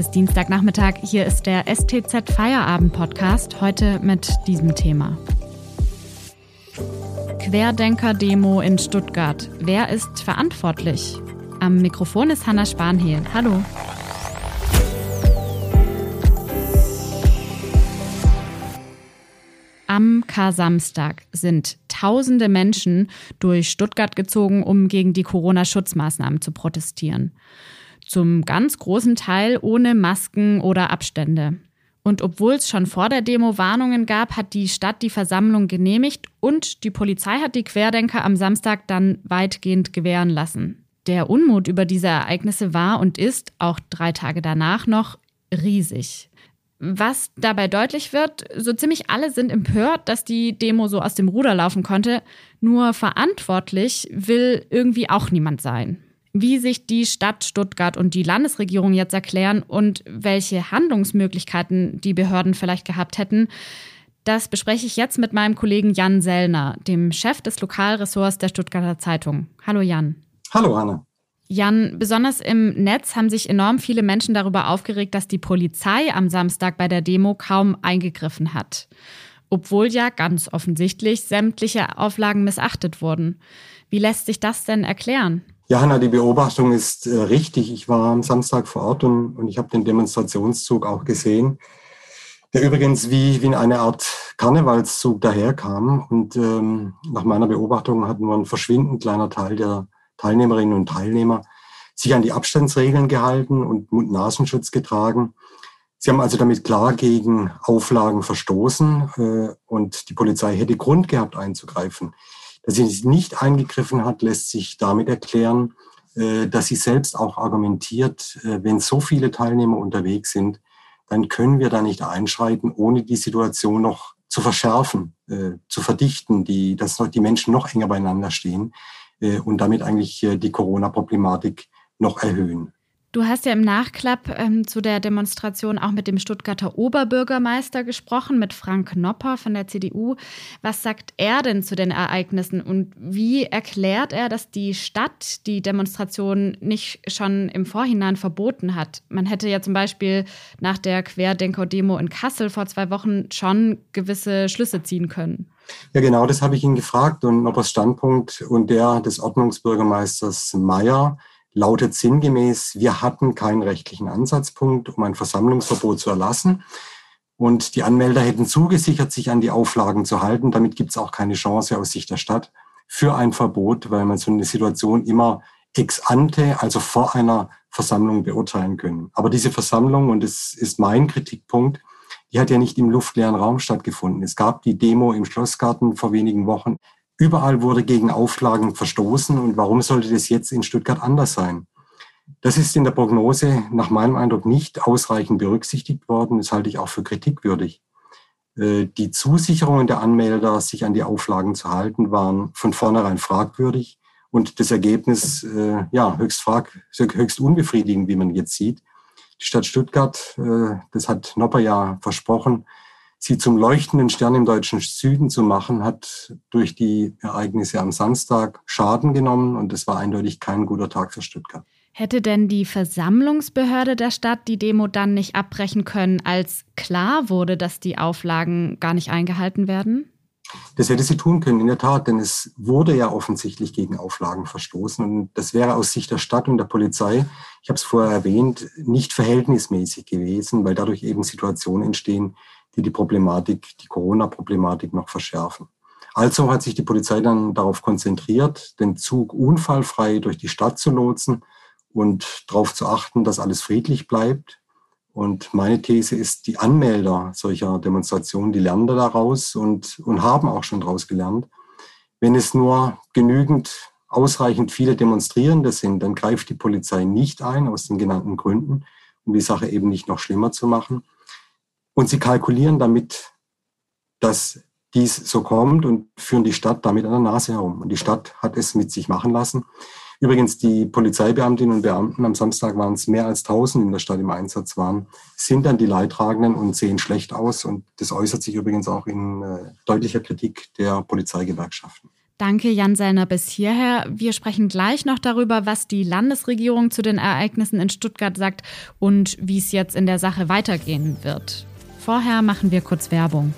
ist Dienstagnachmittag. Hier ist der STZ Feierabend Podcast. Heute mit diesem Thema. Querdenker-Demo in Stuttgart. Wer ist verantwortlich? Am Mikrofon ist Hanna Spanhehl. Hallo. Am Kar-Samstag sind tausende Menschen durch Stuttgart gezogen, um gegen die Corona-Schutzmaßnahmen zu protestieren. Zum ganz großen Teil ohne Masken oder Abstände. Und obwohl es schon vor der Demo Warnungen gab, hat die Stadt die Versammlung genehmigt und die Polizei hat die Querdenker am Samstag dann weitgehend gewähren lassen. Der Unmut über diese Ereignisse war und ist, auch drei Tage danach noch, riesig. Was dabei deutlich wird, so ziemlich alle sind empört, dass die Demo so aus dem Ruder laufen konnte. Nur verantwortlich will irgendwie auch niemand sein. Wie sich die Stadt Stuttgart und die Landesregierung jetzt erklären und welche Handlungsmöglichkeiten die Behörden vielleicht gehabt hätten, das bespreche ich jetzt mit meinem Kollegen Jan Sellner, dem Chef des Lokalressorts der Stuttgarter Zeitung. Hallo Jan. Hallo Anna. Jan, besonders im Netz haben sich enorm viele Menschen darüber aufgeregt, dass die Polizei am Samstag bei der Demo kaum eingegriffen hat. Obwohl ja ganz offensichtlich sämtliche Auflagen missachtet wurden. Wie lässt sich das denn erklären? Ja, Hanna, die Beobachtung ist äh, richtig. Ich war am Samstag vor Ort und, und ich habe den Demonstrationszug auch gesehen, der übrigens wie, wie in eine Art Karnevalszug daherkam. Und ähm, nach meiner Beobachtung hat nur ein verschwindend kleiner Teil der Teilnehmerinnen und Teilnehmer sich an die Abstandsregeln gehalten und Mund-Nasenschutz getragen. Sie haben also damit klar gegen Auflagen verstoßen äh, und die Polizei hätte Grund gehabt einzugreifen. Dass sie nicht eingegriffen hat, lässt sich damit erklären, äh, dass sie selbst auch argumentiert, äh, wenn so viele Teilnehmer unterwegs sind, dann können wir da nicht einschreiten, ohne die Situation noch zu verschärfen, äh, zu verdichten, die, dass die Menschen noch enger beieinander stehen. Und damit eigentlich die Corona-Problematik noch erhöhen. Du hast ja im Nachklapp ähm, zu der Demonstration auch mit dem Stuttgarter Oberbürgermeister gesprochen, mit Frank Nopper von der CDU. Was sagt er denn zu den Ereignissen und wie erklärt er, dass die Stadt die Demonstration nicht schon im Vorhinein verboten hat? Man hätte ja zum Beispiel nach der Querdenker-Demo in Kassel vor zwei Wochen schon gewisse Schlüsse ziehen können. Ja, genau, das habe ich ihn gefragt und Noppers Standpunkt und der des Ordnungsbürgermeisters Mayer lautet sinngemäß, wir hatten keinen rechtlichen Ansatzpunkt, um ein Versammlungsverbot zu erlassen. Und die Anmelder hätten zugesichert, sich an die Auflagen zu halten. Damit gibt es auch keine Chance aus Sicht der Stadt für ein Verbot, weil man so eine Situation immer ex ante, also vor einer Versammlung beurteilen können. Aber diese Versammlung, und das ist mein Kritikpunkt, die hat ja nicht im luftleeren Raum stattgefunden. Es gab die Demo im Schlossgarten vor wenigen Wochen. Überall wurde gegen Auflagen verstoßen. Und warum sollte das jetzt in Stuttgart anders sein? Das ist in der Prognose nach meinem Eindruck nicht ausreichend berücksichtigt worden. Das halte ich auch für kritikwürdig. Äh, die Zusicherungen der Anmelder, sich an die Auflagen zu halten, waren von vornherein fragwürdig und das Ergebnis äh, ja höchst frag, höchst unbefriedigend, wie man jetzt sieht. Die Stadt Stuttgart, äh, das hat Nopper ja versprochen, sie zum leuchtenden Stern im deutschen Süden zu machen, hat durch die Ereignisse am Samstag Schaden genommen und es war eindeutig kein guter Tag für Stuttgart. Hätte denn die Versammlungsbehörde der Stadt die Demo dann nicht abbrechen können, als klar wurde, dass die Auflagen gar nicht eingehalten werden? Das hätte sie tun können, in der Tat, denn es wurde ja offensichtlich gegen Auflagen verstoßen. Und das wäre aus Sicht der Stadt und der Polizei, ich habe es vorher erwähnt, nicht verhältnismäßig gewesen, weil dadurch eben Situationen entstehen, die die Problematik, die Corona-Problematik noch verschärfen. Also hat sich die Polizei dann darauf konzentriert, den Zug unfallfrei durch die Stadt zu lotsen und darauf zu achten, dass alles friedlich bleibt. Und meine These ist, die Anmelder solcher Demonstrationen, die lernen daraus und, und haben auch schon daraus gelernt. Wenn es nur genügend, ausreichend viele Demonstrierende sind, dann greift die Polizei nicht ein, aus den genannten Gründen, um die Sache eben nicht noch schlimmer zu machen. Und sie kalkulieren damit, dass dies so kommt und führen die Stadt damit an der Nase herum. Und die Stadt hat es mit sich machen lassen. Übrigens, die Polizeibeamtinnen und Beamten, am Samstag waren es mehr als 1000 in der Stadt im Einsatz waren, sind dann die Leidtragenden und sehen schlecht aus. Und das äußert sich übrigens auch in äh, deutlicher Kritik der Polizeigewerkschaften. Danke, Jan Sellner, bis hierher. Wir sprechen gleich noch darüber, was die Landesregierung zu den Ereignissen in Stuttgart sagt und wie es jetzt in der Sache weitergehen wird. Vorher machen wir kurz Werbung.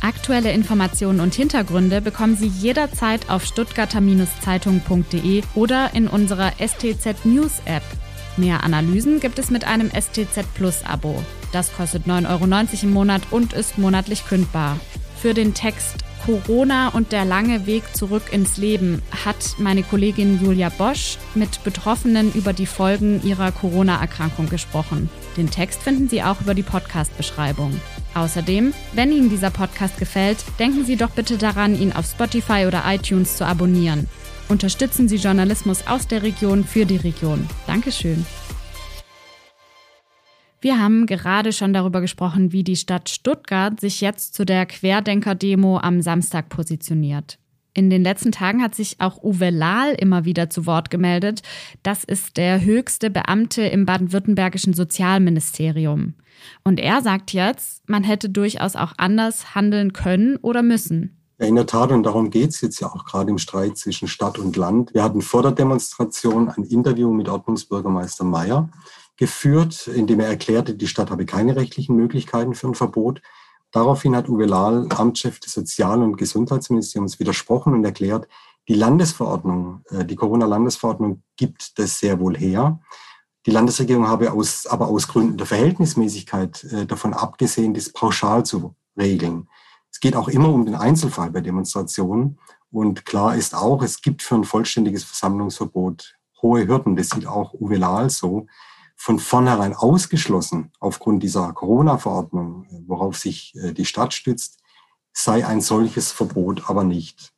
Aktuelle Informationen und Hintergründe bekommen Sie jederzeit auf stuttgarter-zeitung.de oder in unserer STZ News App. Mehr Analysen gibt es mit einem STZ Plus Abo. Das kostet 9,90 Euro im Monat und ist monatlich kündbar. Für den Text Corona und der lange Weg zurück ins Leben hat meine Kollegin Julia Bosch mit Betroffenen über die Folgen ihrer Corona-Erkrankung gesprochen. Den Text finden Sie auch über die Podcast-Beschreibung. Außerdem, wenn Ihnen dieser Podcast gefällt, denken Sie doch bitte daran, ihn auf Spotify oder iTunes zu abonnieren. Unterstützen Sie Journalismus aus der Region für die Region. Dankeschön. Wir haben gerade schon darüber gesprochen, wie die Stadt Stuttgart sich jetzt zu der Querdenker-Demo am Samstag positioniert. In den letzten Tagen hat sich auch Uwe Lahl immer wieder zu Wort gemeldet. Das ist der höchste Beamte im baden-württembergischen Sozialministerium. Und er sagt jetzt, man hätte durchaus auch anders handeln können oder müssen. Ja, in der Tat, und darum geht es jetzt ja auch gerade im Streit zwischen Stadt und Land. Wir hatten vor der Demonstration ein Interview mit Ordnungsbürgermeister Mayer geführt, in dem er erklärte, die Stadt habe keine rechtlichen Möglichkeiten für ein Verbot. Daraufhin hat Uwe Lahl, Amtschef des Sozial- und Gesundheitsministeriums, widersprochen und erklärt, die Landesverordnung, äh, die Corona-Landesverordnung gibt das sehr wohl her. Die Landesregierung habe aus, aber aus Gründen der Verhältnismäßigkeit äh, davon abgesehen, das pauschal zu regeln. Es geht auch immer um den Einzelfall bei Demonstrationen. Und klar ist auch, es gibt für ein vollständiges Versammlungsverbot hohe Hürden. Das sieht auch Uwe Lahl so von vornherein ausgeschlossen aufgrund dieser Corona-Verordnung, worauf sich äh, die Stadt stützt, sei ein solches Verbot aber nicht.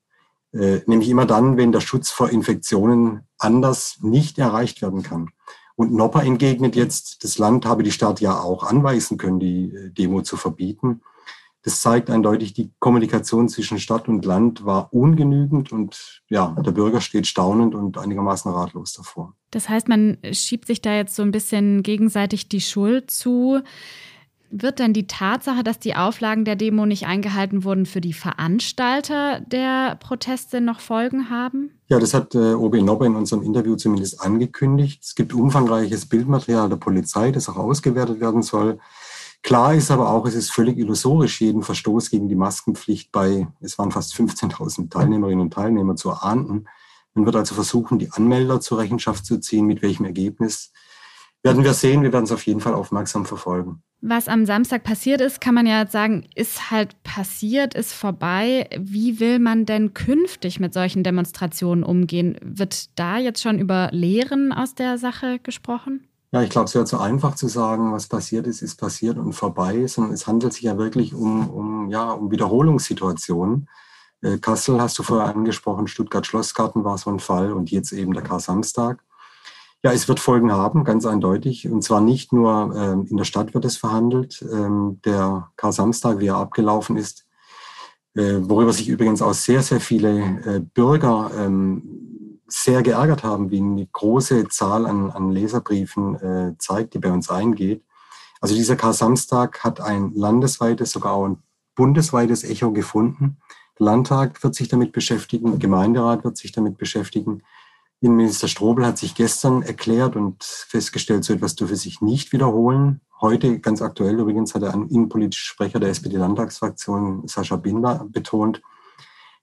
Äh, nämlich immer dann, wenn der Schutz vor Infektionen anders nicht erreicht werden kann. Und Nopper entgegnet jetzt, das Land habe die Stadt ja auch anweisen können, die äh, Demo zu verbieten. Das zeigt eindeutig, die Kommunikation zwischen Stadt und Land war ungenügend und ja, der Bürger steht staunend und einigermaßen ratlos davor. Das heißt, man schiebt sich da jetzt so ein bisschen gegenseitig die Schuld zu. Wird denn die Tatsache, dass die Auflagen der Demo nicht eingehalten wurden, für die Veranstalter der Proteste noch Folgen haben? Ja, das hat äh, OB Nobbe in unserem Interview zumindest angekündigt. Es gibt umfangreiches Bildmaterial der Polizei, das auch ausgewertet werden soll. Klar ist aber auch, es ist völlig illusorisch, jeden Verstoß gegen die Maskenpflicht bei, es waren fast 15.000 Teilnehmerinnen und Teilnehmer zu ahnden. Man wird also versuchen, die Anmelder zur Rechenschaft zu ziehen. Mit welchem Ergebnis werden wir sehen. Wir werden es auf jeden Fall aufmerksam verfolgen. Was am Samstag passiert ist, kann man ja sagen, ist halt passiert, ist vorbei. Wie will man denn künftig mit solchen Demonstrationen umgehen? Wird da jetzt schon über Lehren aus der Sache gesprochen? Ja, ich glaube, es wäre zu einfach zu sagen, was passiert ist, ist passiert und vorbei, sondern es handelt sich ja wirklich um, um, ja, um Wiederholungssituationen. Äh, Kassel hast du vorher angesprochen, Stuttgart-Schlossgarten war so ein Fall und jetzt eben der Kar-Samstag. Ja, es wird Folgen haben, ganz eindeutig. Und zwar nicht nur ähm, in der Stadt wird es verhandelt. Ähm, der Kar-Samstag, wie er abgelaufen ist, äh, worüber sich übrigens auch sehr, sehr viele äh, Bürger ähm, sehr geärgert haben, wie eine große Zahl an, an Leserbriefen äh, zeigt, die bei uns eingeht. Also dieser Kar-Samstag hat ein landesweites, sogar auch ein bundesweites Echo gefunden. Der Landtag wird sich damit beschäftigen, der Gemeinderat wird sich damit beschäftigen. Innenminister Strobel hat sich gestern erklärt und festgestellt, so etwas dürfe sich nicht wiederholen. Heute, ganz aktuell übrigens, hat der innenpolitische Sprecher der SPD-Landtagsfraktion, Sascha Binder, betont,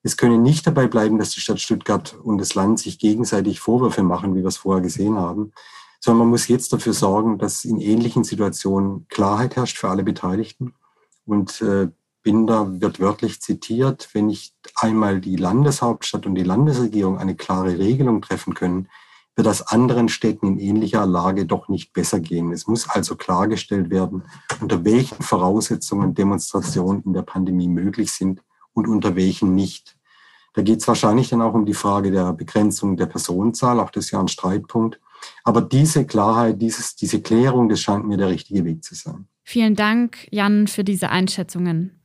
es könne nicht dabei bleiben, dass die Stadt Stuttgart und das Land sich gegenseitig Vorwürfe machen, wie wir es vorher gesehen haben, sondern man muss jetzt dafür sorgen, dass in ähnlichen Situationen Klarheit herrscht für alle Beteiligten. Und äh, Binder wird wörtlich zitiert, wenn nicht einmal die Landeshauptstadt und die Landesregierung eine klare Regelung treffen können, wird das anderen Städten in ähnlicher Lage doch nicht besser gehen. Es muss also klargestellt werden, unter welchen Voraussetzungen Demonstrationen in der Pandemie möglich sind und unter welchen nicht. Da geht es wahrscheinlich dann auch um die Frage der Begrenzung der Personenzahl, auch das ist ja ein Streitpunkt. Aber diese Klarheit, dieses, diese Klärung, das scheint mir der richtige Weg zu sein. Vielen Dank, Jan, für diese Einschätzungen.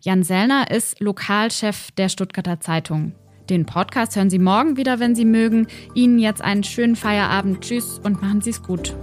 Jan Sellner ist Lokalchef der Stuttgarter Zeitung. Den Podcast hören Sie morgen wieder, wenn Sie mögen. Ihnen jetzt einen schönen Feierabend. Tschüss und machen Sie es gut.